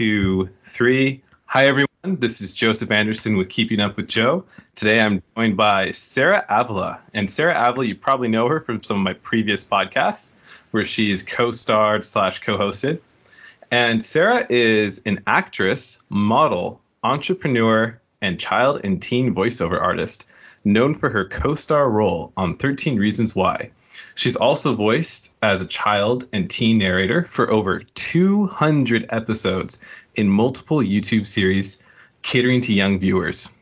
two, three. Hi, everyone. This is Joseph Anderson with Keeping Up with Joe. Today I'm joined by Sarah Avila. And Sarah Avila, you probably know her from some of my previous podcasts where she's co starred slash co hosted. And Sarah is an actress, model, entrepreneur, and child and teen voiceover artist known for her co star role on 13 Reasons Why. She's also voiced as a child and teen narrator for over 200 episodes in multiple YouTube series catering to young viewers.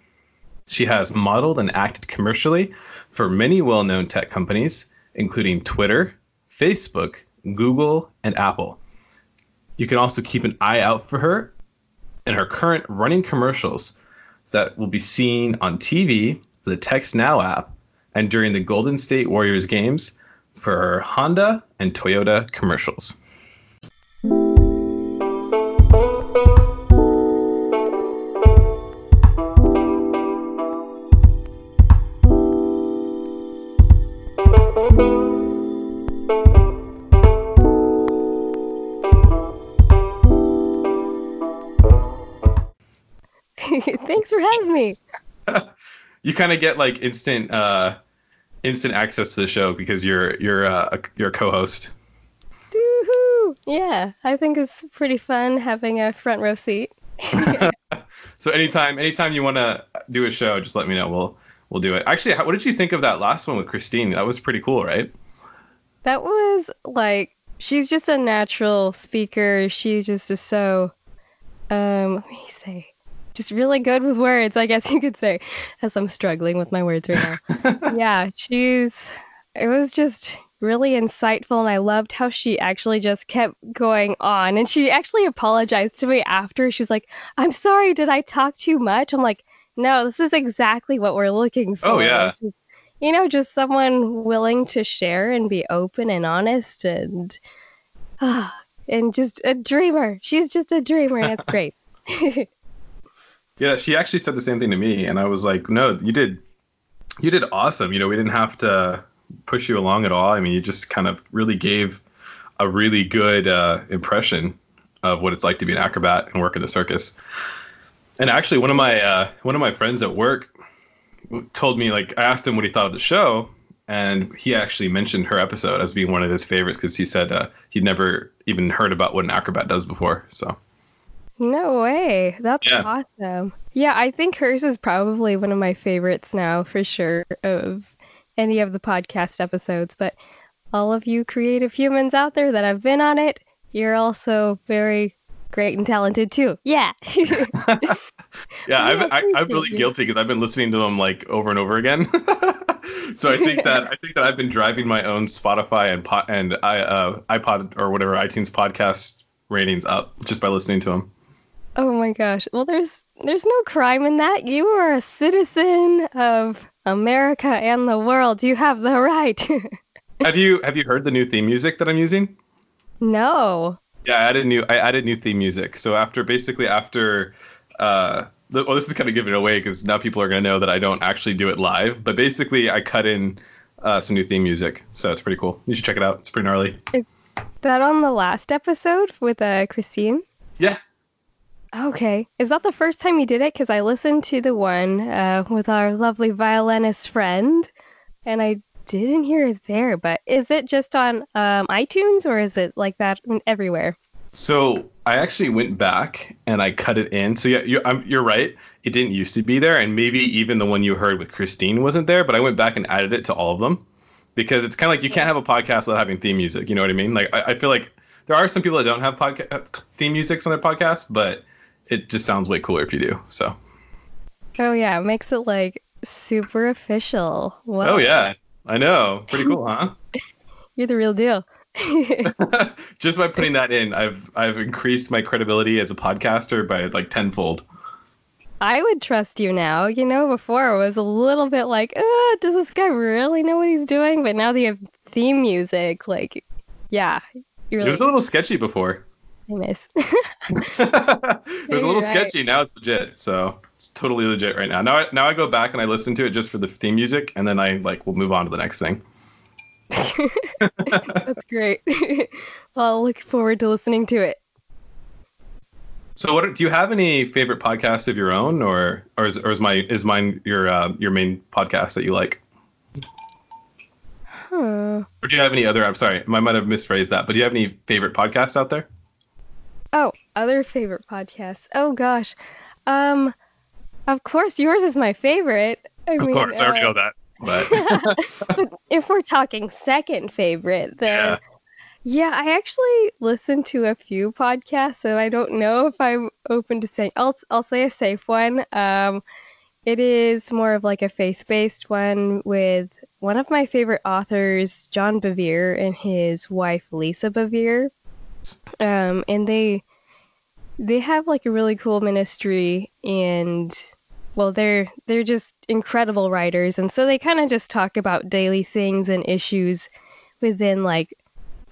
She has modeled and acted commercially for many well known tech companies, including Twitter, Facebook, Google, and Apple. You can also keep an eye out for her in her current running commercials that will be seen on TV, the TextNow app, and during the Golden State Warriors games for Honda and Toyota commercials. Thanks for having me. you kind of get like instant uh instant access to the show because you're you're uh, a, you're a co-host. Woohoo! Yeah, I think it's pretty fun having a front row seat. so anytime anytime you want to do a show, just let me know. We'll we'll do it. Actually, how, what did you think of that last one with Christine? That was pretty cool, right? That was like she's just a natural speaker. She just is so um let me say just really good with words, I guess you could say, as I'm struggling with my words right now. yeah, she's, it was just really insightful, and I loved how she actually just kept going on. And she actually apologized to me after. She's like, I'm sorry, did I talk too much? I'm like, no, this is exactly what we're looking for. Oh, yeah. You know, just someone willing to share and be open and honest and, ah, and just a dreamer. She's just a dreamer, and it's great. Yeah, she actually said the same thing to me, and I was like, "No, you did, you did awesome. You know, we didn't have to push you along at all. I mean, you just kind of really gave a really good uh, impression of what it's like to be an acrobat and work in the circus." And actually, one of my uh, one of my friends at work told me, like, I asked him what he thought of the show, and he actually mentioned her episode as being one of his favorites because he said uh, he'd never even heard about what an acrobat does before. So. No way. That's yeah. awesome. Yeah, I think hers is probably one of my favorites now for sure of any of the podcast episodes. But all of you creative humans out there that have been on it, you're also very great and talented too. Yeah. yeah, I'm, I, I'm really guilty because I've been listening to them like over and over again. so I think that I think that I've been driving my own Spotify and pot and I, uh, iPod or whatever iTunes podcast ratings up just by listening to them. Oh my gosh. Well, there's there's no crime in that. You are a citizen of America and the world. You have the right. have you have you heard the new theme music that I'm using? No. Yeah, I added new I added new theme music. So after basically after uh the, well this is kind of giving it away because now people are going to know that I don't actually do it live, but basically I cut in uh, some new theme music. So it's pretty cool. You should check it out. It's pretty gnarly. Is that on the last episode with uh, Christine? Yeah, Okay. Is that the first time you did it? Because I listened to the one uh, with our lovely violinist friend, and I didn't hear it there. But is it just on um, iTunes or is it like that everywhere? So I actually went back and I cut it in. So yeah, you're, I'm, you're right. It didn't used to be there, and maybe even the one you heard with Christine wasn't there. But I went back and added it to all of them because it's kind of like you can't have a podcast without having theme music. You know what I mean? Like I, I feel like there are some people that don't have podcast theme music on their podcast, but it just sounds way cooler if you do. So. Oh yeah, it makes it like super official. Wow. Oh yeah, I know. Pretty cool, huh? You're the real deal. just by putting that in, I've I've increased my credibility as a podcaster by like tenfold. I would trust you now. You know, before it was a little bit like, uh, does this guy really know what he's doing? But now they have theme music, like, yeah. Really... It was a little sketchy before famous. it was a little right. sketchy. Now it's legit. So it's totally legit right now. Now I, now I go back and I listen to it just for the theme music, and then I like we'll move on to the next thing. That's great. well, I'll look forward to listening to it. So, what do you have any favorite podcasts of your own, or or is, or is my is mine your uh, your main podcast that you like? Huh. Or do you have any other? I'm sorry, I might have misphrased that, but do you have any favorite podcasts out there? Oh, other favorite podcasts. Oh gosh. Um of course yours is my favorite. I Of mean, course, I already uh, know that. But but if we're talking second favorite, then Yeah. yeah. I actually listen to a few podcasts, so I don't know if I'm open to saying. I'll I'll say a safe one. Um, it is more of like a faith-based one with one of my favorite authors, John Bevere, and his wife Lisa Bevere. Um, and they they have like a really cool ministry and well they're they're just incredible writers. And so they kind of just talk about daily things and issues within like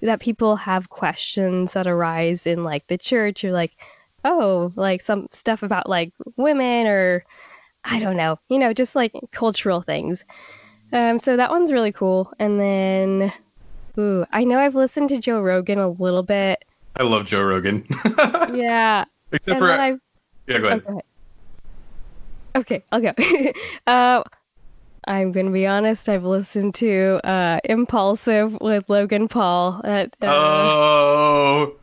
that people have questions that arise in like the church or like oh like some stuff about like women or i don't know you know just like cultural things. Um so that one's really cool. And then ooh i know i've listened to joe rogan a little bit I love Joe Rogan. yeah Except and for i've yeah, go Oh, ahead. go ahead. Okay, I'll go. uh, I'm gonna be honest. I've listened to uh, "Impulsive" with Logan Paul. That uh, oh,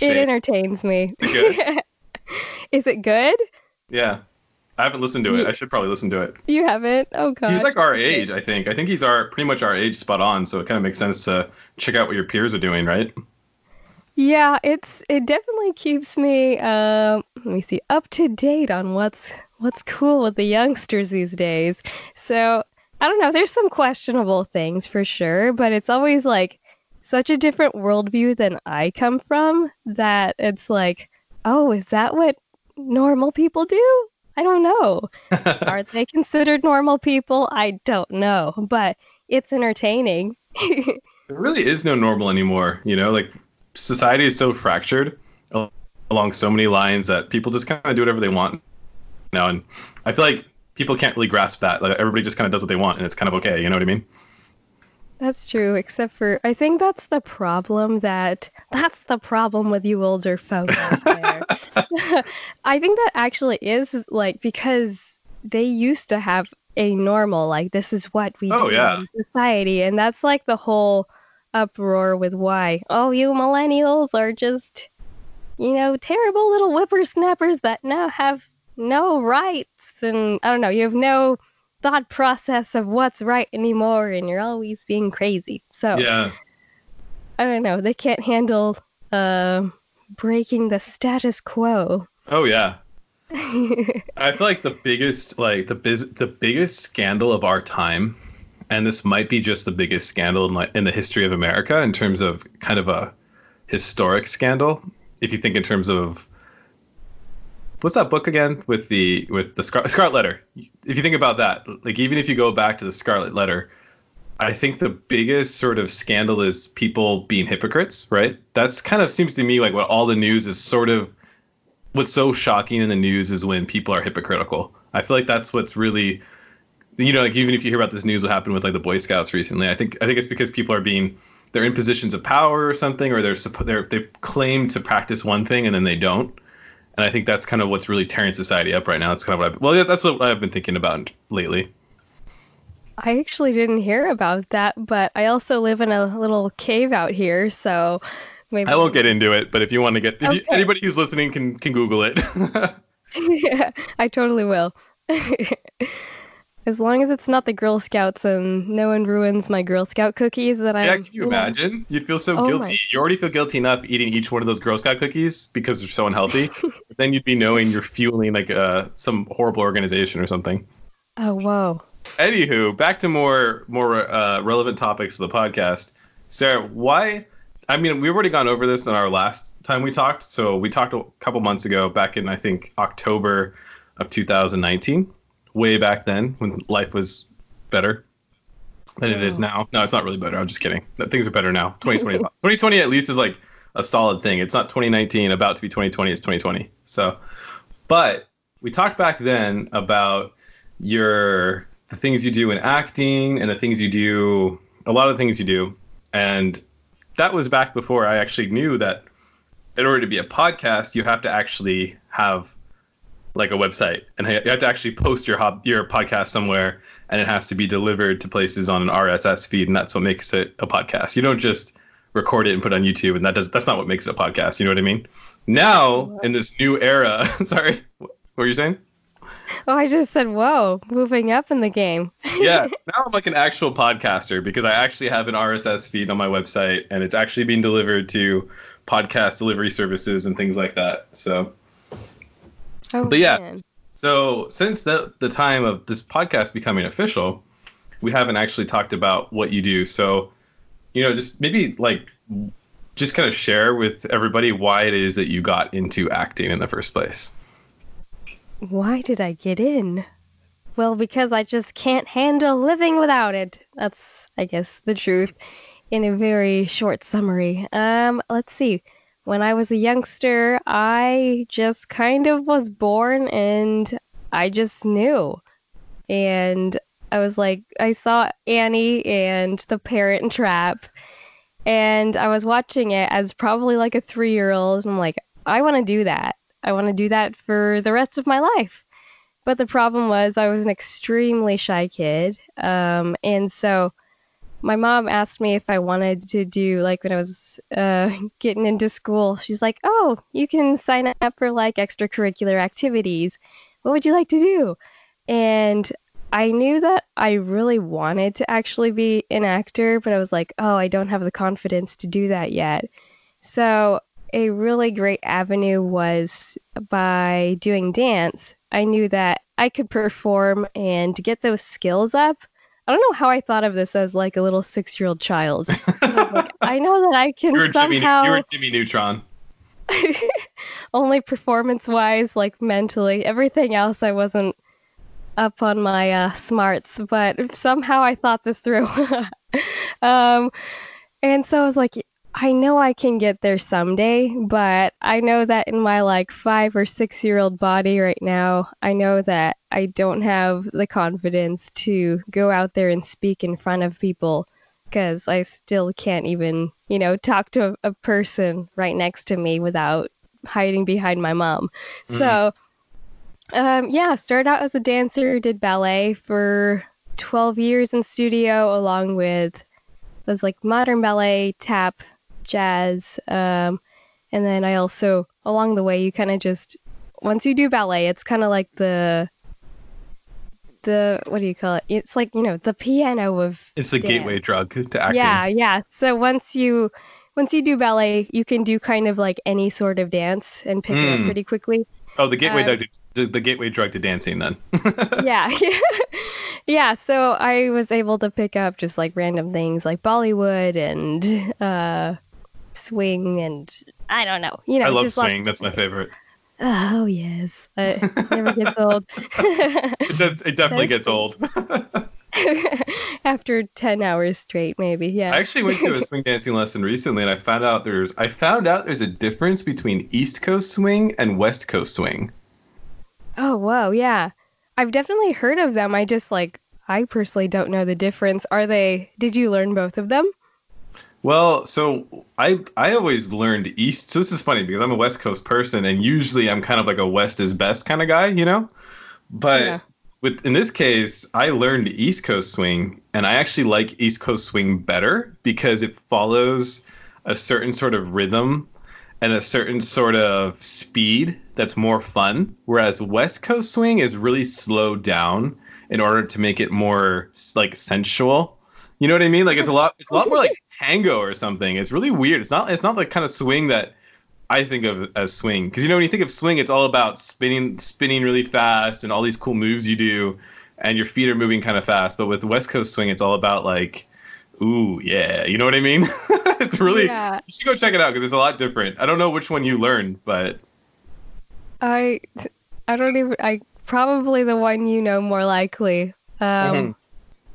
it shame. entertains me. Is it Is it good? yeah. I haven't listened to it. I should probably listen to it. You haven't? Oh god. He's like our age, I think. I think he's our pretty much our age, spot on. So it kind of makes sense to check out what your peers are doing, right? Yeah, it's it definitely keeps me um let me see up to date on what's what's cool with the youngsters these days. So, I don't know, there's some questionable things for sure, but it's always like such a different worldview than I come from that it's like, oh, is that what normal people do? I don't know. Are they considered normal people? I don't know, but it's entertaining. There really is no normal anymore. You know, like society is so fractured along so many lines that people just kind of do whatever they want now. And I feel like people can't really grasp that. Like everybody just kind of does what they want, and it's kind of okay. You know what I mean? That's true, except for I think that's the problem that that's the problem with you older folks out there. I think that actually is like because they used to have a normal like this is what we Oh, do yeah. in society and that's like the whole uproar with why all you millennials are just you know terrible little whippersnappers that now have no rights and I don't know you have no thought process of what's right anymore and you're always being crazy. So Yeah. I don't know, they can't handle uh, breaking the status quo. Oh yeah. I feel like the biggest like the biz- the biggest scandal of our time, and this might be just the biggest scandal in like in the history of America in terms of kind of a historic scandal. If you think in terms of what's that book again with the with the Scar- Scarlet Letter? If you think about that, like even if you go back to the Scarlet Letter, I think the biggest sort of scandal is people being hypocrites, right? That's kind of seems to me like what all the news is sort of what's so shocking in the news is when people are hypocritical. I feel like that's what's really you know, like even if you hear about this news what happened with like the Boy Scouts recently, I think I think it's because people are being they're in positions of power or something or they're they're they claim to practice one thing and then they don't. And I think that's kind of what's really tearing society up right now. That's kind of what I've, well, yeah, that's what I've been thinking about lately. I actually didn't hear about that, but I also live in a little cave out here, so maybe I won't get into it, but if you want to get if you, anybody who's listening can can Google it. yeah, I totally will. as long as it's not the Girl Scouts and no one ruins my Girl Scout cookies that I yeah, can you imagine? You'd feel so Oh my- guilty. You already feel guilty enough eating each one of those Girl Scout cookies because they're so unhealthy. but then you'd be knowing you're fueling like uh, some horrible organization or something. Oh whoa. Anywho, back to more more uh, relevant topics of the podcast. Sarah, why? I mean, we've already gone over this in our last time we talked. So we talked a couple months ago, back in I think October of 2019, way back then when life was better than it is now. No, it's not really better. I'm just kidding. Things are better now. 2020, 2020 at least is like a solid thing. It's not 2019 about to be 2020. It's 2020. So, but we talked back then about your the things you do in acting and the things you do a lot of the things you do and that was back before i actually knew that in order to be a podcast, you have to actually have like a website, and you have to actually post your your podcast somewhere, and it has to be delivered to places on an RSS feed, and that's what makes it a podcast. You don't just record it and put it on YouTube, and that does that's not what makes it a podcast. You know what I mean? Now in this new era, sorry, what were you saying? Oh, I just said, whoa, moving up in the game. yeah, now I'm like an actual podcaster because I actually have an RSS feed on my website and it's actually being delivered to podcast delivery services and things like that. So, Oh, But yeah. man. so since the the time of this podcast becoming official, we haven't actually talked about what you do. So, you know, just maybe like just kind of share with everybody why it is that you got into acting in the first place. Why did I get in? Well, because I just can't handle living without it. That's, I guess, the truth in a very short summary. Um, let's see. When I was a youngster, I just kind of was born and I just knew. And I was like, I saw Annie and The Parent Trap, and I was watching it as probably like a three year old. And I'm like, I want to do that. I want to do that for the rest of my life. But the problem was I was an extremely shy kid. Um, and so my mom asked me if I wanted to do, like, when I was uh, getting into school, she's like, oh, you can sign up for like extracurricular activities. What would you like to do? And I knew that I really wanted to actually be an actor, but I was like, oh, I don't have the confidence to do that yet. So a really great avenue was by doing dance. I knew that I could perform and get those skills up. I don't know how I thought of this as like a little six year old child. I, like, I know that I can You were Jimmy. somehow You were Jimmy Neutron. only performance wise, like mentally. Everything else I wasn't up on my uh, smarts, but somehow I thought this through. um, and so I was like, I know I can get there someday, but I know that in my like five or six year old body right now, I know that I don't have the confidence to go out there and speak in front of people because I still can't even, you know, talk to a, a person right next to me without hiding behind my mom. So, um, yeah, started out as a dancer, did ballet for 12 years in studio, along with was like modern ballet, tap, jazz, um, and then I also along the way you kind of just once you do ballet, it's kind of like the the what do you call it? It's like you know the piano of It's the dance. gateway drug to acting. yeah, yeah. So once you once you do ballet, you can do kind of like any sort of dance and pick it up Mm. pretty quickly. Oh, the gateway Uh, drug. To, the gateway drug to dancing then. yeah. yeah, so I was able to pick up just like random things like Bollywood and uh swing and I don't know. You know, I love swing. That's my favorite. Oh, yes. Uh, it never gets old. It does. It definitely gets old. After 10 hours straight maybe. Yeah. I actually went to a swing dancing lesson recently, and I found out there's I found out there's a difference between East Coast swing and West Coast swing. Oh, whoa, yeah. I've definitely heard of them. I just like I personally don't know the difference. Are they did you learn both of them? Well, so I I always learned East. So this is funny because I'm a West Coast person, and usually I'm kind of like a West is best kind of guy, you know. But Yeah. with in this case, I learned East Coast swing, and I actually like East Coast swing better because it follows a certain sort of rhythm and a certain sort of speed that's more fun. Whereas West Coast swing is really slowed down in order to make it more like sensual. You know what I mean? Like it's a lot. It's a lot more like tango or something. It's really weird. It's not. It's not the kind of swing that I think of as swing. Because you know when you think of swing, it's all about spinning, spinning really fast, and all these cool moves you do, and your feet are moving kind of fast. But with West Coast swing, it's all about like, ooh yeah, you know what I mean? it's really. Yeah. You should go check it out because it's a lot different. I don't know which one you learned, but I I don't even I probably the one you know more likely. Um Mhm.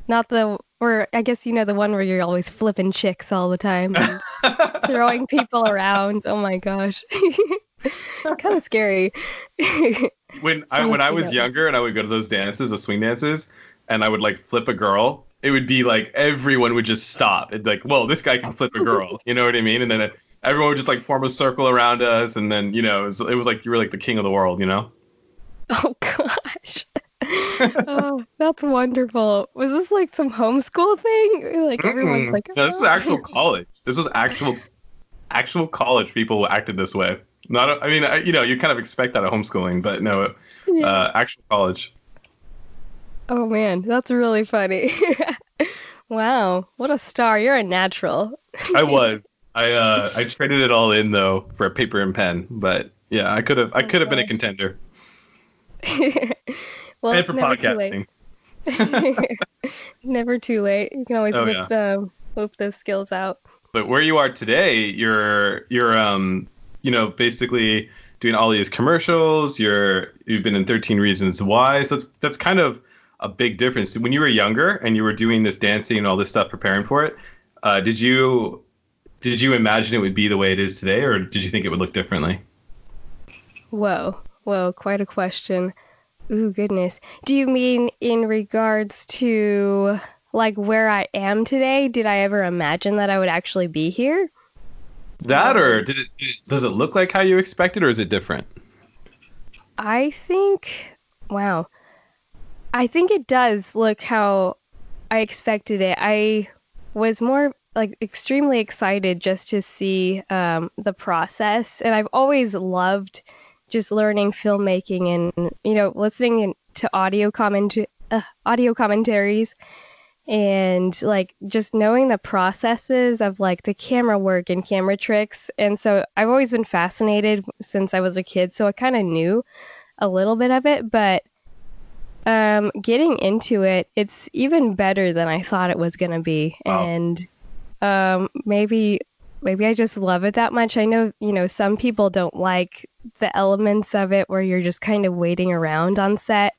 not the or I guess you know the one where you're always flipping chicks all the time and throwing people around. Oh my gosh. kind of scary. when I when I was younger and I would go to those dances, the swing dances, and I would like flip a girl, it would be like everyone would just stop. It'd like, whoa, this guy can flip a girl. You know what I mean? And then everyone would just like form a circle around us, and then you know it was, it was like you were like the king of the world, you know. Oh gosh. Oh, that's wonderful. Was this like some homeschool thing? Like everyone's like, no, this is "Oh." actual college. This was actual, actual college people acted this way. Not, I mean, I, you know, you kind of expect that at homeschooling, but no, Yeah. uh, actual college. oh man, that's really funny. wow, what a star! You're a natural. I was. I uh, I traded it all in though for a paper and pen, but yeah, I could have, I could have been a contender. well, and for never too late. podcasting. never too late. You can always Oh, whip um, whip those skills out. But where you are today, you're you're um you know basically doing all these commercials. You're you've been in 13 Reasons Why. So that's that's kind of a big difference. When you were younger and you were doing this dancing and all this stuff, preparing for it, uh, did you did you imagine it would be the way it is today, or did you think it would look differently? Whoa, whoa, quite a question. Ooh, goodness. Do you mean in regards to like where I am today? Did I ever imagine that I would actually be here? That or did it, does it look like how you expected, or is it different? I think, wow. I think it does look how I expected it. I was more like extremely excited just to see um, the process, and I've always loved just learning filmmaking and you know listening to audio comment uh, audio commentaries and like just knowing the processes of like the camera work and camera tricks and so i've always been fascinated since i was a kid so i kind of knew a little bit of it but um getting into it it's even better than i thought it was going to be Wow. and um maybe maybe i just love it that much i know you know some people don't like the elements of it where you're just kind of waiting around on set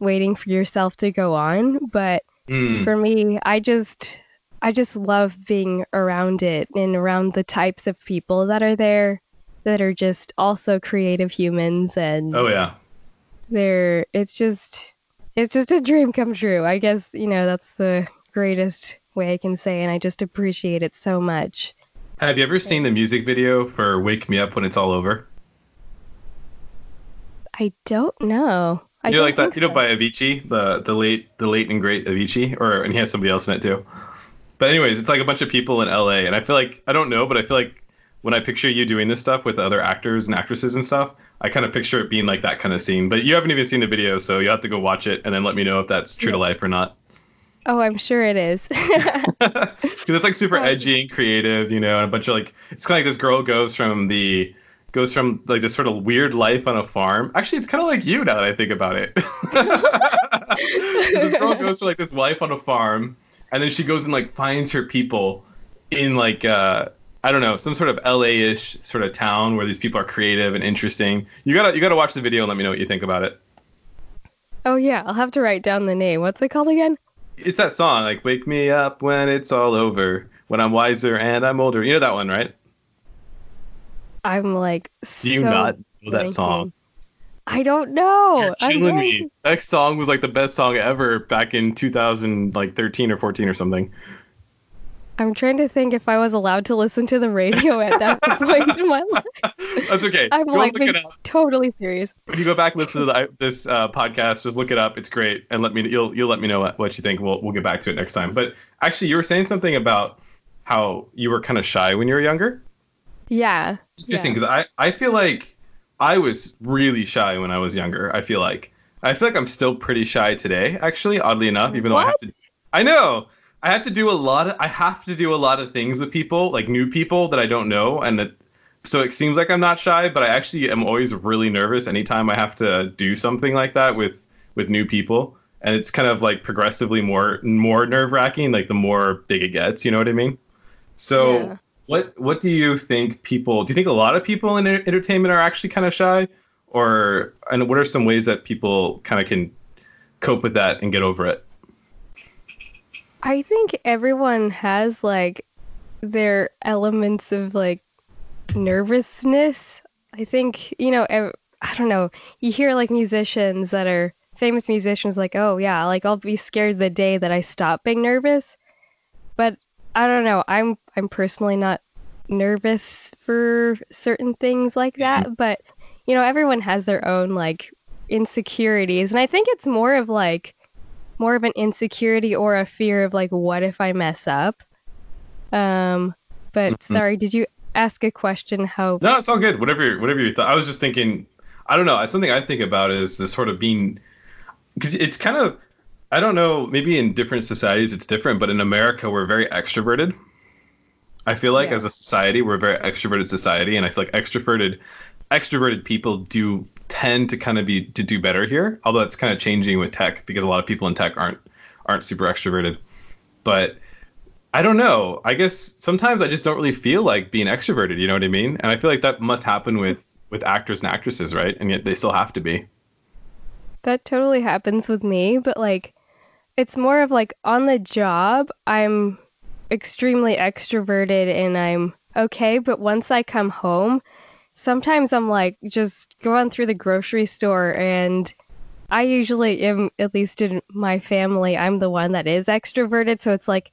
waiting for yourself to go on but Hmm. for me i just i just love being around it and around the types of people that are there that are just also creative humans and Oh yeah. they're it's just it's just a dream come true i guess you know that's the greatest way i can say and i just appreciate it so much Have you ever seen the music video for "Wake Me Up When It's All Over"? i don't know I you know, like that, think you know, by Avicii, the the late the late and great Avicii, or and he has somebody else in it too. But anyways, it's like a bunch of people in LA, and I feel like I don't know, but I feel like when I picture you doing this stuff with other actors and actresses and stuff, I kind of picture it being like that kind of scene. But you haven't even seen the video, so you have to go watch it and then let me know if that's true to life or not. Oh i'm sure it is Because it's like super edgy and creative, you know, and a bunch of like it's kind of like this girl goes from the goes from like this sort of weird life on a farm. Actually, it's kind of like you now that I think about it. this girl goes to like this life on a farm, and then she goes and like finds her people in like uh I don't know some sort of LA-ish sort of town where these people are creative and interesting. You gotta you gotta watch the video and let me know what you think about it. oh yeah i'll have to write down the name what's it called again It's that song like "Wake Me Up When It's All Over." When I'm wiser and I'm older. You know that one, right? i'm like Do you so not know that song? i don't know You're killing me. That song was like the best song ever back in 2013 or 14 or something. I'm trying to think if I was allowed to listen to the radio at that point in my life. That's okay. I'm go like being totally serious. When you go back listen to the, this uh, podcast, just look it up. It's great, and let me you'll you'll let me know what, what you think. We'll we'll get back to it next time. But actually, you were saying something about how you were kind of shy when you were younger. Yeah. Interesting, yeah. because I I feel like I was really shy when I was younger. I feel like I feel like I'm still pretty shy today. Actually, oddly enough, even though I have to. I know. I have to do a lot of I have to do a lot of things with people, like new people that I don't know and that so it seems like I'm not shy, but I actually am always really nervous anytime I have to do something like that with with new people. And it's kind of like progressively more more nerve-wracking like the more big it gets, you know what I mean? So Yeah. what what do you think people do you think a lot of people in entertainment are actually kind of shy or and what are some ways that people kind of can cope with that and get over it? I think everyone has like their elements of like nervousness. I think, you know, ev- I don't know. You hear like musicians that are famous musicians like, "Oh, yeah, like I'll be scared the day that I stop being nervous." But I don't know. I'm I'm personally not nervous for certain things like that. Mm-hmm. But, you know, everyone has their own like insecurities. And I think it's more of like, more of an insecurity or a fear of like, what if I mess up? Um, but Mhm. sorry, did you ask a question? How? No, it's all good. Whatever, whatever you thought. I was just thinking. I don't know. Something I think about is the sort of being, because it's kind of. I don't know. Maybe in different societies it's different, but in America we're very extroverted. I feel like Yeah. as a society we're a very extroverted society, and I feel like extroverted, extroverted people do tend to kind of be to do better here. Although it's kind of changing with tech because a lot of people in tech aren't aren't super extroverted. But I don't know. I guess sometimes I just don't really feel like being extroverted. You know what I mean? And I feel like that must happen with with actors and actresses, right? And yet they still have to be. That totally happens with me, but like it's more of like on the job, I'm extremely extroverted and I'm okay, but once I come home, sometimes I'm like just going through the grocery store and I usually am at least in my family, I'm the one that is extroverted, so it's like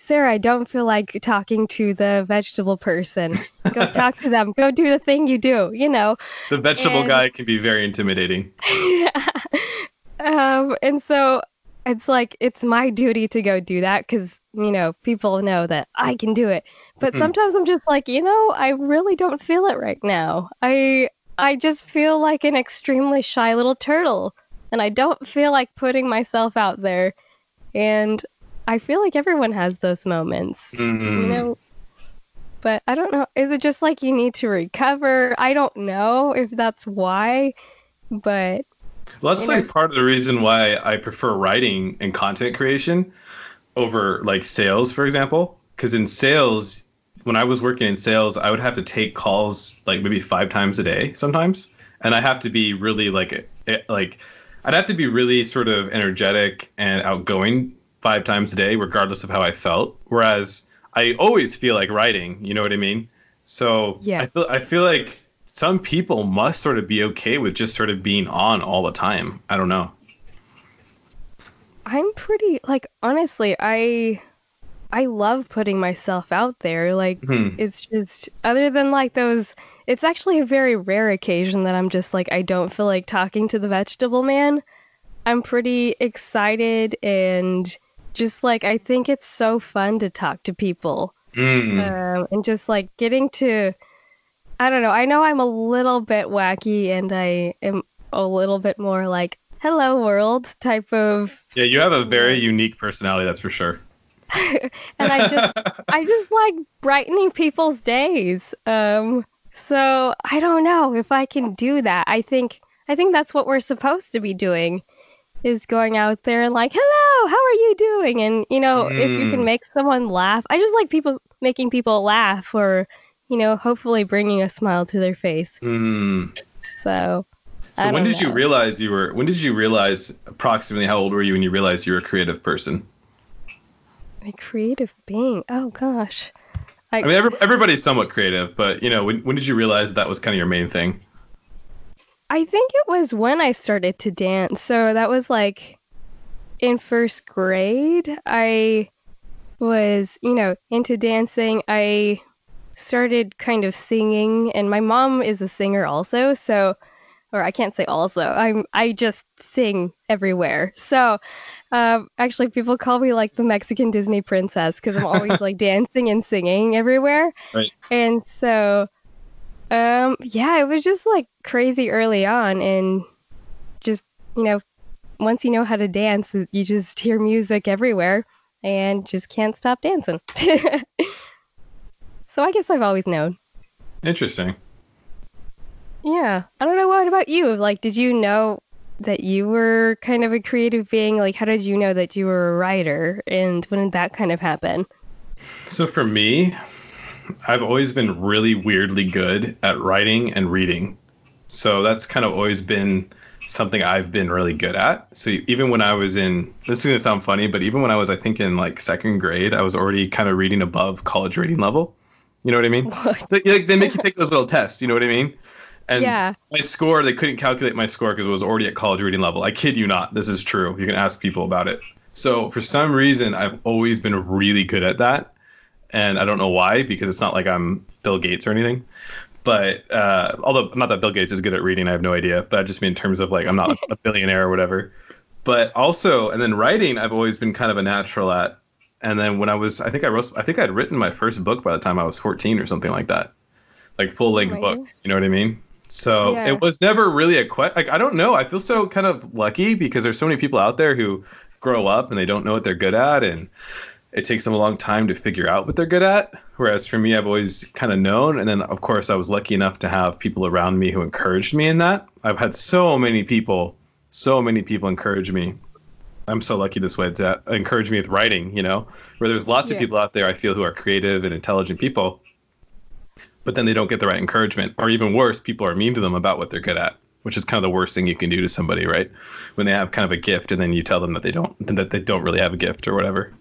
Sarah, I don't feel like talking to the vegetable person. Go talk to them. Go do the thing you do, you know. The vegetable And- guy can be very intimidating. um, and so it's like it's my duty to go do that because you know people know that I can do it. But Mhm. sometimes I'm just like, you know, I really don't feel it right now. I I just feel like an extremely shy little turtle, and I don't feel like putting myself out there. And I feel like everyone has those moments, you Mm. know. But I don't know. Is it just like you need to recover? I don't know if that's why, but Well, that's like know- part of the reason why I prefer writing and content creation over like sales, for example. Because in sales, when I was working in sales, I would have to take calls like maybe five times a day sometimes, and I have to be really like eh, like I'd have to be really sort of energetic and outgoing five times a day, regardless of how I felt. Whereas I always feel like writing. You know what I mean? So Yeah. I feel I feel like some people must sort of be okay with just sort of being on all the time. I don't know. I'm pretty like honestly, I I love putting myself out there. Like Hmm. it's just other than like those it's actually a very rare occasion that I'm just like I don't feel like talking to the vegetable man. I'm pretty excited and just like I think it's so fun to talk to people. Hmm. Um, and just like getting to I don't know. I know I'm a little bit wacky and I am a little bit more like hello world type of Yeah, you have a very unique personality, that's for sure. and I just I just like brightening people's days. Um so I don't know if I can do that. I think I think that's what we're supposed to be doing is going out there and like, "Hello, how are you doing?" and you know, if you can Mm. make someone laugh. I just like people making people laugh or you know, hopefully bringing a smile to their face. Hmm. So So when did you realize you were? When did you realize approximately how old were you when you realized you were a creative person? a creative being. Oh gosh. I mean, every, everybody's somewhat creative, but you know, when when did you realize that was kind of your main thing? I think it was when I started to dance. So that was like in first grade. I was, you know, into dancing. I started kind of singing, and my mom is a singer also. So, or I can't say also. I'm I just sing everywhere. So, um, actually, people call me like the Mexican Disney princess because I'm always like dancing and singing everywhere. Right. And so, um, yeah, it was just like crazy early on, and just you know, once you know how to dance, you just hear music everywhere and just can't stop dancing. so I guess I've always known. Interesting. Yeah, I don't know. What about you? Like, did you know that you were kind of a creative being? Like, how did you know that you were a writer, and when did that kind of happen? So for me, I've always been really weirdly good at writing and reading. So that's kind of always been something I've been really good at. So even when I was in, this is gonna sound funny, but even when I was, I think in like second grade, I was already kind of reading above college reading level. You know what I mean? What? So, like, they make you take those little tests. You know what I mean? And yeah. my score, they couldn't calculate my score because it was already at college reading level. I kid you not. This is true. You can ask people about it. So for some reason, I've always been really good at that. and I don't know why because it's not like I'm Bill Gates or anything. But uh, although not that Bill Gates is good at reading, I have no idea. But I just mean in terms of like I'm not a billionaire or whatever. But also, and then writing, I've always been kind of a natural at. And then when I was, I think I wrote, I think I'd written my first book by the time I was 14 or something like that, like full length book. You know what I mean? So Yeah. it was never really a question. Like I don't know. I feel so kind of lucky because there's so many people out there who grow up and they don't know what they're good at, and it takes them a long time to figure out what they're good at. Whereas for me, I've always kind of known. And then, of course, I was lucky enough to have people around me who encouraged me in that. I've had so many people, so many people encourage me. I'm so lucky this way to encourage me with writing, you know, where there's lots of people out there I feel who are creative and intelligent people, but then they don't get the right encouragement. Or even worse, people are mean to them about what they're good at, which is kind of the worst thing you can do to somebody, right? When they have kind of a gift and then you tell them that they don't that they don't really have a gift or whatever.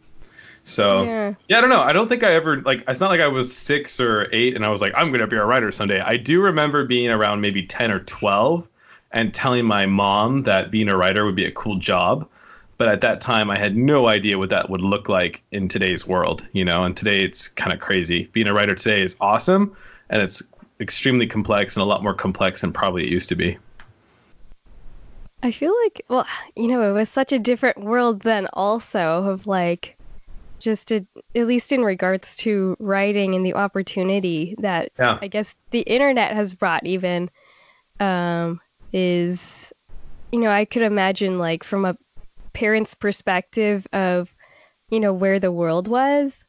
So Yeah. yeah, I don't know. I don't think I ever like. It's not like I was six or eight and I was like, I'm gonna be a writer someday. I do remember being around maybe ten or twelve, and telling my mom that being a writer would be a cool job. But at that time, I had no idea what that would look like in today's world. You know, and today it's kind of crazy. Being a writer today is awesome, and it's extremely complex and a lot more complex than probably it used to be. I feel like, well, you know, it was such a different world then, also, of like, just to, at least in regards to writing and the opportunity that Yeah. I guess the internet has brought, even, um, is, you know, I could imagine, like, from a parent's perspective of, you know, where the world was.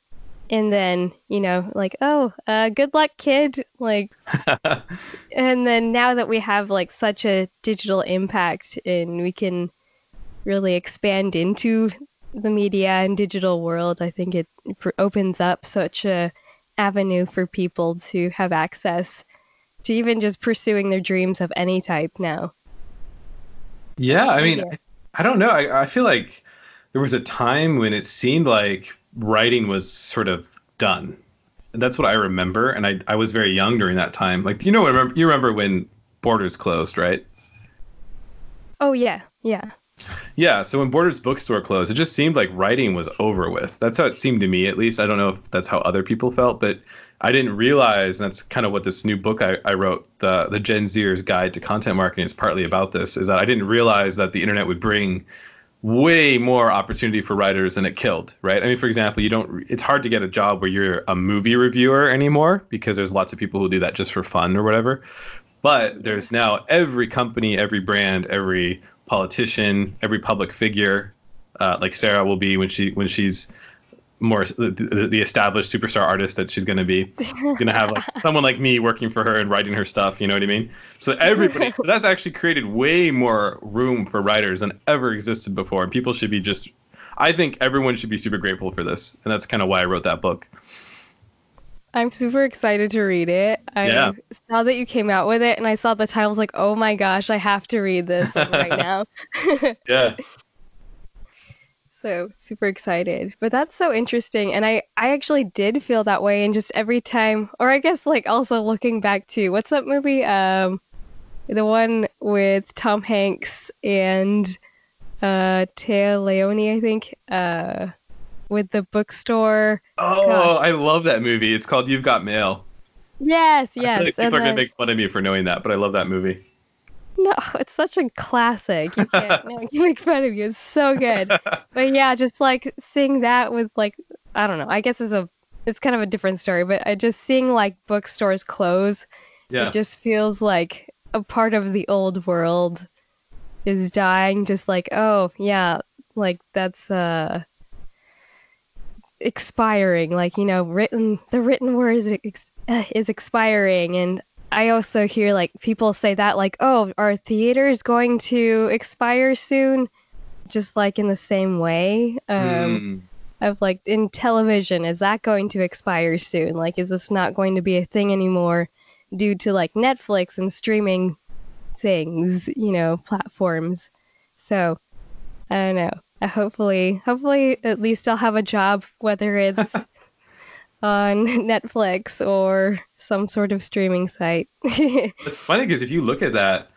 And then, you know, like, oh, uh, good luck, kid. Like, and then now that we have like such a digital impact and we can really expand into the media and digital world, I think it pr- opens up such a avenue for people to have access to even just pursuing their dreams of any type now. Yeah, I mean, Yeah. I, I don't know. I, I feel like there was a time when it seemed like writing was sort of done. And that's what I remember. And I, I was very young during that time. Like, you know, remember, you remember when Borders closed, right? Oh yeah, yeah. Yeah. So when Borders bookstore closed, it just seemed like writing was over with. That's how it seemed to me, at least. I don't know if that's how other people felt, but I didn't realize, and that's kind of what this new book I, I wrote, the the Gen Zers Guide to Content Marketing, is partly about this. Is that I didn't realize that the internet would bring way more opportunity for writers than it killed, right? I mean, for example, you don't. It's hard to get a job where you're a movie reviewer anymore because there's lots of people who do that just for fun or whatever. But there's now every company, every brand, every politician, every public figure, uh, like Sarah will be when she when she's more the, the, established superstar artist that she's going to be going to have like someone like me working for her and writing her stuff you know what i mean so everybody so that's actually created way more room for writers than ever existed before and people should be just i think everyone should be super grateful for this and that's kind of why i wrote that book I'm super excited to read it. I Yeah. saw that you came out with it and I saw the title I was like, "Oh my gosh, I have to read this right now." yeah So super excited. But that's so interesting. And I, I actually did feel that way and just every time or I guess like also looking back to what's that movie? Um the one with Tom Hanks and uh Téa Leoni, I think. Uh with the bookstore. oh Gosh. i love that movie it's called you've got mail Yes, I yes. feel like people and are gonna make fun of me for knowing that but i love that movie No, it's such a classic. You can't you make fun of you. It's so good. But yeah, just like seeing that with like I don't know. I guess it's a it's kind of a different story, but I just seeing like bookstores close, yeah it just feels like a part of the old world is dying. Just like oh yeah, like that's uh expiring. Like you know, written the written word is ex- uh, is expiring, and I also hear like people say that like oh are theaters going to expire soon? Just like in the same way. Um, Mm. of like in television is that going to expire soon like is this not going to be a thing anymore due to like netflix and streaming things you know platforms so i don't know hopefully hopefully at least i'll have a job whether it's on netflix or some sort of streaming site It's funny because if you look at that,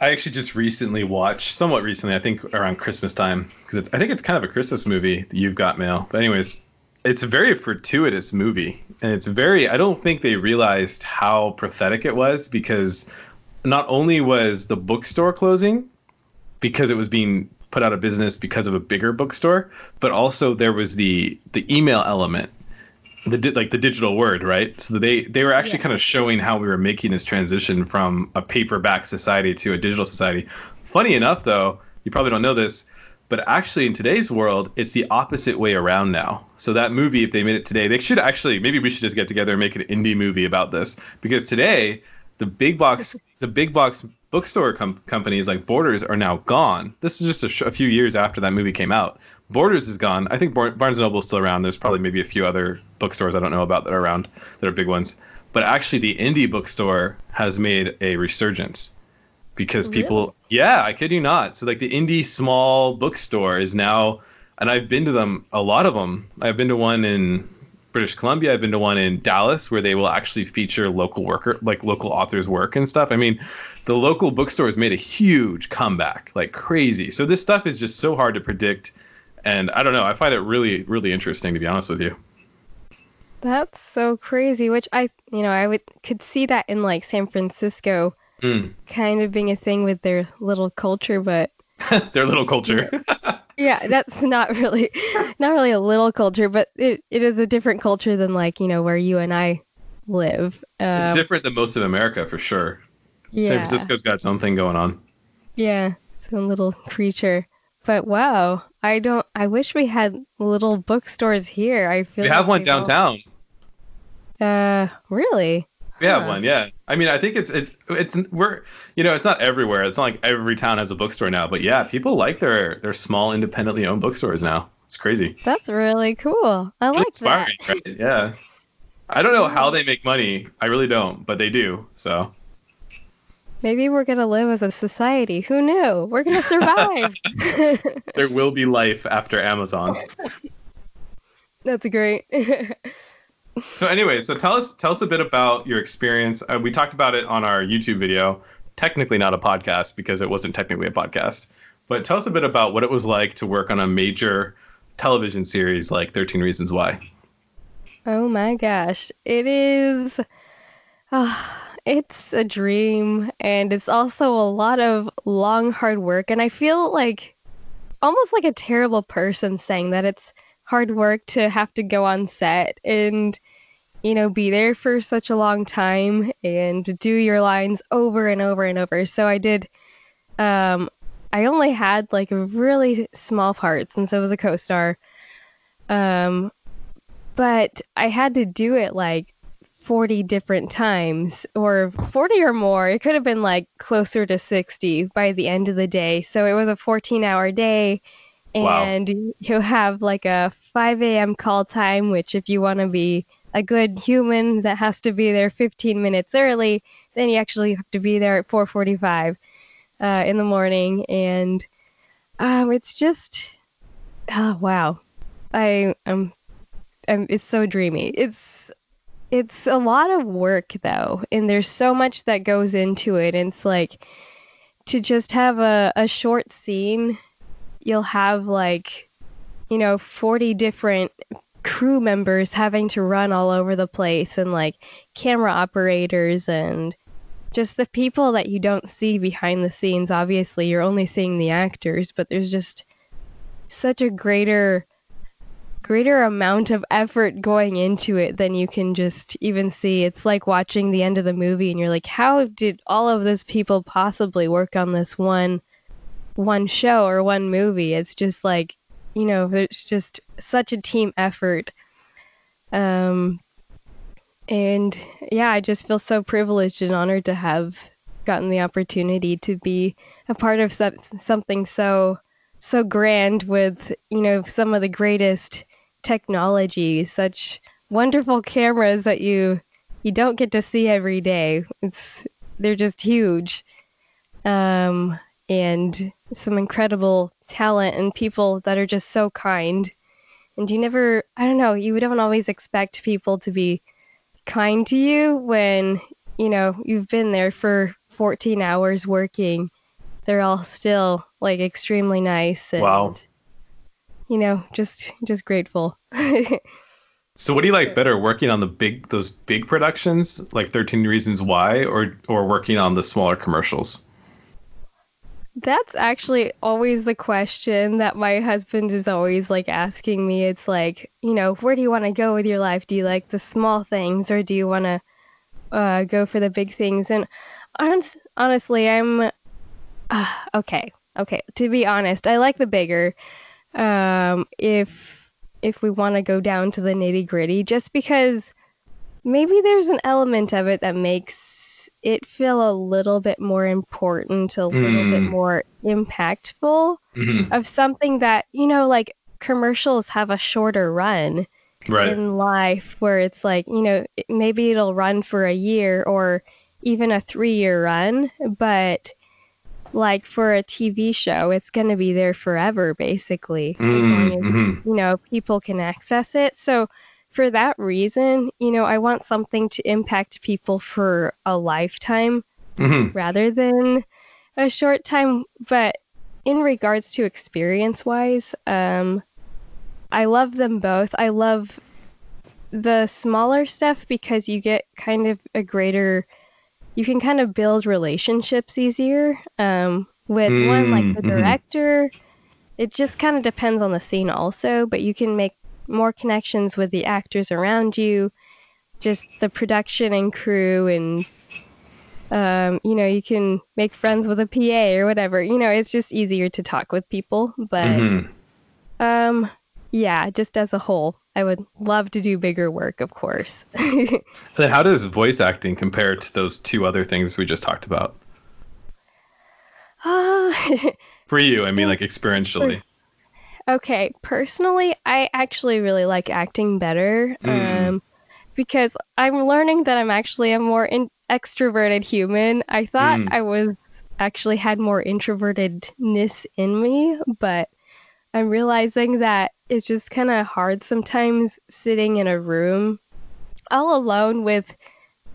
I actually just recently watched, somewhat recently, I think around Christmas time, because I think it's kind of a Christmas movie, You've Got Mail. But anyways, it's a very fortuitous movie, and it's very. I don't think they realized how prophetic it was because not only was the bookstore closing because it was being put out of business because of a bigger bookstore, but also there was the the email element, the di- like the digital word, right? So they they were actually Yeah. kind of showing how we were making this transition from a paperback society to a digital society. Funny enough, though, you probably don't know this, but actually in today's world, it's the opposite way around now. So that movie, if they made it today, they should actually maybe we should just get together and make an indie movie about this because today the big box the big box bookstore com- companies like Borders are now gone. This is just a, sh- a few years after that movie came out. Borders is gone. I think Barnes and Noble is still around. There's probably maybe a few other bookstores I don't know about that are around that are big ones. But actually, the indie bookstore has made a resurgence because oh, people, yeah, I kid you not. So like the indie small bookstore is now, and I've been to them, a lot of them. I've been to one in British Columbia. I've been to one in Dallas where they will actually feature local worker, like local authors' work and stuff. I mean, the local bookstores made a huge comeback, like crazy. So this stuff is just so hard to predict, and I don't know. I find it really, really interesting to be honest with you. That's so crazy. Which I, you know, I would could see that in like San Francisco, Mm. kind of being a thing with their little culture, but Their little culture. yeah, that's not really, not really a little culture, but it, it is a different culture than like you know where you and I live. it's Um, different than most of America for sure. yeah, San Francisco's got something going on. Yeah, its some little creature. But wow, I don't. I wish we had little bookstores here. I feel We have like one they don't- downtown. Uh, really? We have one, yeah. I mean, I think it's it's it's we're you know it's not everywhere. It's not like every town has a bookstore now, but yeah, people like their their small independently owned bookstores now. It's crazy. That's really cool. I like that. right? Yeah. I don't know how they make money. I really don't, but they do. So Maybe we're gonna live as a society. Who knew? We're gonna survive. there will be life after Amazon. That's great. So anyway, so tell us tell us a bit about your experience. Uh, we talked about it on our YouTube video. Technically not a podcast because it wasn't technically a podcast. But tell us a bit about what it was like to work on a major television series like 13 Reasons Why. oh my gosh, it is. ah, it's a dream, and it's also a lot of long, hard work. And I feel like almost like a terrible person saying that it's hard work to have to go on set and you know be there for such a long time and do your lines over and over and over so i did um i only had like really small parts since i was a co-star um but i had to do it like 40 different times or 40 or more it could have been like closer to 60 by the end of the day so it was a 14 hour day Wow. and you have like a 5 a.m. call time, which if you want to be a good human that has to be there 15 minutes early, then you actually have to be there at 4:45 uh, in the morning, and um, it's just oh wow, I um, um, it's so dreamy. It's it's a lot of work though, and there's so much that goes into it. And it's like to just have a, a short scene you'll have like you know 40 different crew members having to run all over the place and like camera operators and just the people that you don't see behind the scenes obviously you're only seeing the actors but there's just such a greater greater amount of effort going into it than you can just even see it's like watching the end of the movie and you're like how did all of those people possibly work on this one one show or one movie. It's just like, you know, it's just such a team effort. Um, and yeah, I just feel so privileged and honored to have gotten the opportunity to be a part of something so so grand with you know some of the greatest technology, such wonderful cameras that you you don't get to see every day. It's they're just huge. Um, and some incredible talent and people that are just so kind. And you never, I don't know, you don't always expect people to be kind to you when, you know, you've been there for 14 hours working. They're all still like extremely nice and, Wow. You know, just just grateful. So what do you like better, working on the big those big productions like 13 Reasons Why or or working on the smaller commercials? That's actually always the question that my husband is always like asking me. It's like, you know, where do you want to go with your life? Do you like the small things or do you want to uh, go for the big things? And honestly, I'm uh, okay. Okay, to be honest, I like the bigger. Um, if if we want to go down to the nitty gritty, just because maybe there's an element of it that makes it feel a little bit more important, a little Mm. bit more impactful Mhm. of something that, you know, like commercials have a shorter run Right. in life where it's like, you know, maybe it'll run for a year or even a three year run, but like for a TV show, it's going to be there forever, basically, as long as, Mhm. you know, people can access it. So for that reason, you know, I want something to impact people for a lifetime Mhm. rather than a short time. But in regards to experience wise, um, I love them both. I love the smaller stuff because you get kind of a greater, you can kind of build relationships easier. Um, with one like the Mm, mhm. director, it just kind of depends on the scene also, but you can make more connections with the actors around you, just the production and crew and um, you know, you can make friends with a PA or whatever. You know, it's just easier to talk with people. But Mhm. um, yeah, just as a whole, I would love to do bigger work, of course. Then how does voice acting compare to those two other things we just talked about? uh, For you, I mean like experientially. okay, personally, I actually really like acting better. Mm. Um, because I'm learning that I'm actually a more in- extroverted human. I thought Mm. I was actually had more introvertedness in me, but I'm realizing that it's just kind of hard sometimes sitting in a room all alone with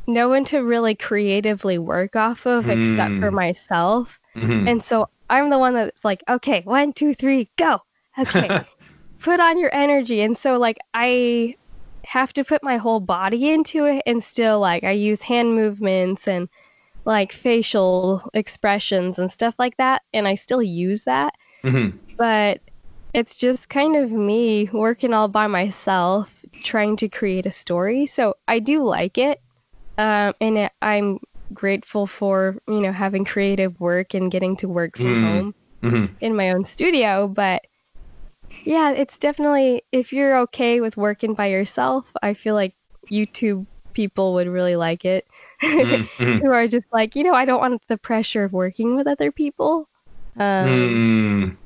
no one to really creatively work off of except for Mm. myself. Mhm. And so I'm the one that's like, okay, one, two, three, go. Okay, put on your energy. And so, like, I have to put my whole body into it and still, like, I use hand movements and like facial expressions and stuff like that. And I still use that. Mhm. But it's just kind of me working all by myself, trying to create a story. So I do like it. Um, and it, I'm grateful for, you know, having creative work and getting to work from Mm. home Mhm. in my own studio, but yeah, it's definitely if you're okay with working by yourself, I feel like YouTube people would really like it. Mhm. Mhm. Who are just like, you know, I don't want the pressure of working with other people. Um, Mm.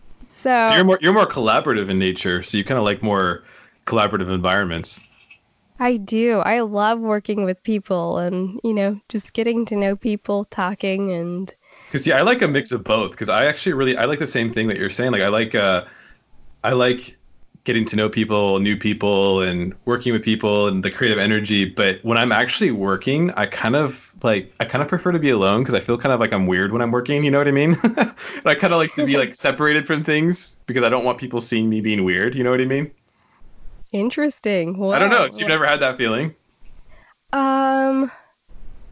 So, So you're more you're more collaborative in nature, so you kind of like more collaborative environments. I do. I love working with people and, you know, just getting to know people, talking and Because yeah, I like a mix of both. Because I actually really I like the same thing that you're saying. Like I like uh, I like getting to know people, new people, and working with people and the creative energy. But when I'm actually working, I kind of like I kind of prefer to be alone because I feel kind of like I'm weird when I'm working. You know what I mean? and I kind of like to be like separated from things because I don't want people seeing me being weird. You know what I mean? interesting. I don't know. Wow. So you've never had that feeling? Um,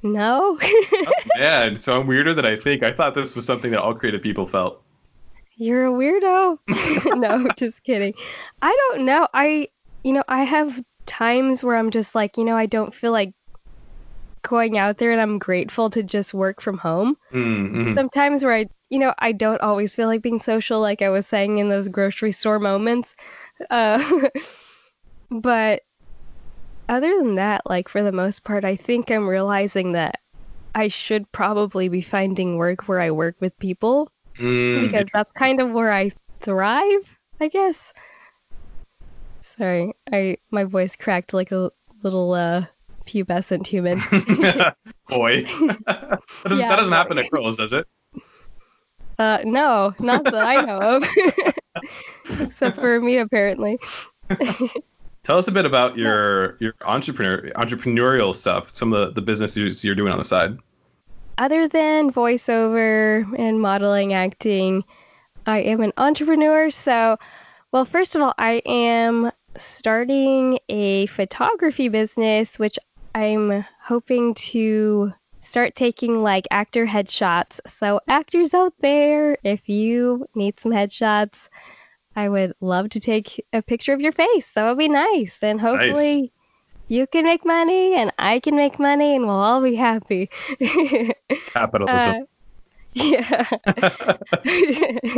no. Oh, man, so I'm weirder than I think. I thought this was something that all creative people felt. You're a weirdo. no, just kidding. I don't know. I, you know, I have times where I'm just like, you know, I don't feel like going out there and I'm grateful to just work from home. Mm-hmm. Sometimes where I, you know, I don't always feel like being social, like I was saying in those grocery store moments. Uh, but other than that, like for the most part, I think I'm realizing that I should probably be finding work where I work with people Mm, because that's kind of where I thrive, I guess. Sorry, I my voice cracked like a little uh pubescent human. Boy. that doesn't, Yeah, that doesn't happen to girls, does it? Uh no, not that I know of. Except for me apparently. Tell us a bit about your your entrepreneur entrepreneurial stuff, some of the, the businesses you're doing on the side. Other than voiceover and modeling acting, I am an entrepreneur. So, well, first of all, I am starting a photography business, which I'm hoping to start taking like actor headshots. So, actors out there, if you need some headshots, I would love to take a picture of your face. That would be nice. And hopefully, nice. You can make money and I can make money and we'll all be happy. Capitalism. Uh, yeah.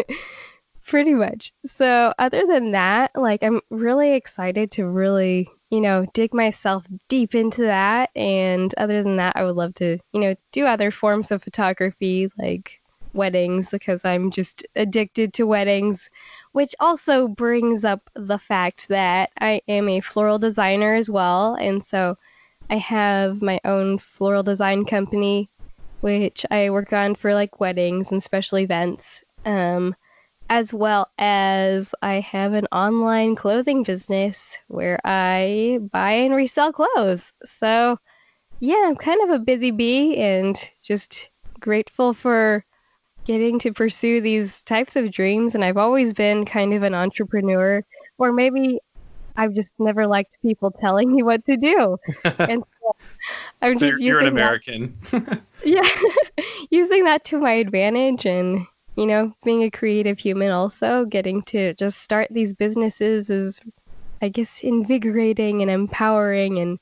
Pretty much. So, other than that, like, I'm really excited to really, you know, dig myself deep into that. And other than that, I would love to, you know, do other forms of photography, like weddings, because I'm just addicted to weddings, which also brings up the fact that I am a floral designer as well. And so, I have my own floral design company, which I work on for like weddings and special events. Um, as well as I have an online clothing business where I buy and resell clothes. So, yeah, I'm kind of a busy bee and just grateful for getting to pursue these types of dreams. And I've always been kind of an entrepreneur, or maybe I've just never liked people telling me what to do. and so I'm so just you're, you're an American. yeah, using that to my advantage and you know, being a creative human also, getting to just start these businesses is, I guess, invigorating and empowering and,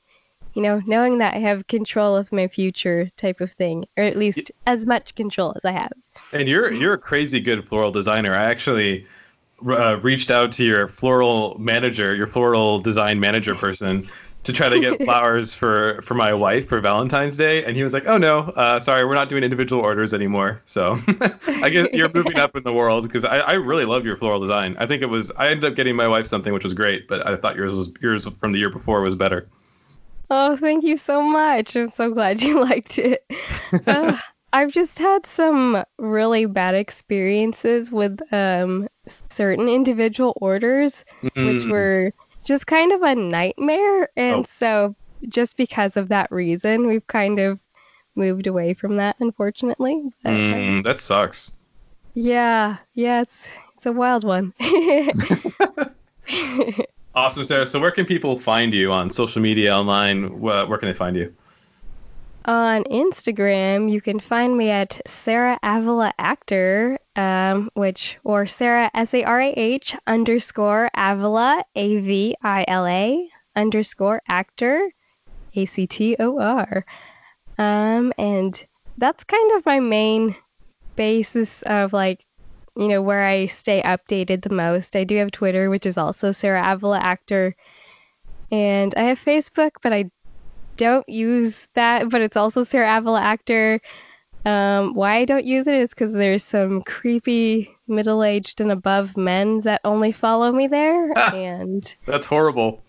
you know, knowing that I have control of my future type of thing, or at least as much control as I have. And you're you're a crazy good floral designer. I actually uh, reached out to your floral manager, your floral design manager person, to try to get flowers for for my wife for Valentine's Day, and he was like, "Oh no, uh, sorry, we're not doing individual orders anymore." So I guess you're moving up in the world because I, I really love your floral design. I think it was I ended up getting my wife something which was great, but I thought yours was yours from the year before was better. Oh, thank you so much. I'm so glad you liked it. Uh, I've just had some really bad experiences with um, certain individual orders, mm. which were just kind of a nightmare. And oh. so, just because of that reason, we've kind of moved away from that, unfortunately. Mm, that sucks. Yeah, yeah, it's it's a wild one. awesome, Sarah. So, where can people find you on social media, online? Where, where can they find you? On Instagram, you can find me at Sarah Avila Actor, um, which or Sarah S A R A H underscore Avila A V I L A underscore Actor A C T O R, um, and that's kind of my main basis of like you know where I stay updated the most. I do have Twitter, which is also Sarah Avila Actor, and I have Facebook, but I don't use that, but it's also Sarah Avila actor. Um, why I don't use it is because there's some creepy middle-aged and above men that only follow me there, and that's horrible.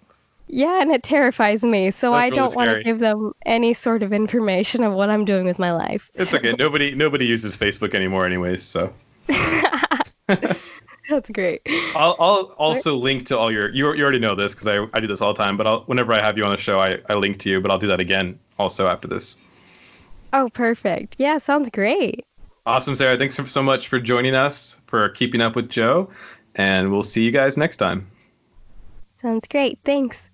Yeah, and it terrifies me. So that's I don't want to give them any sort of information of what I'm doing with my life. It's okay. nobody nobody uses Facebook anymore, anyways. So. That's great. I'll, I'll also link to all your. You, you already know this because I, I do this all the time. But I'll, whenever I have you on the show, I, I link to you. But I'll do that again also after this. Oh, perfect. Yeah, sounds great. Awesome, Sarah. Thanks so much for joining us for keeping up with Joe, and we'll see you guys next time. Sounds great. Thanks.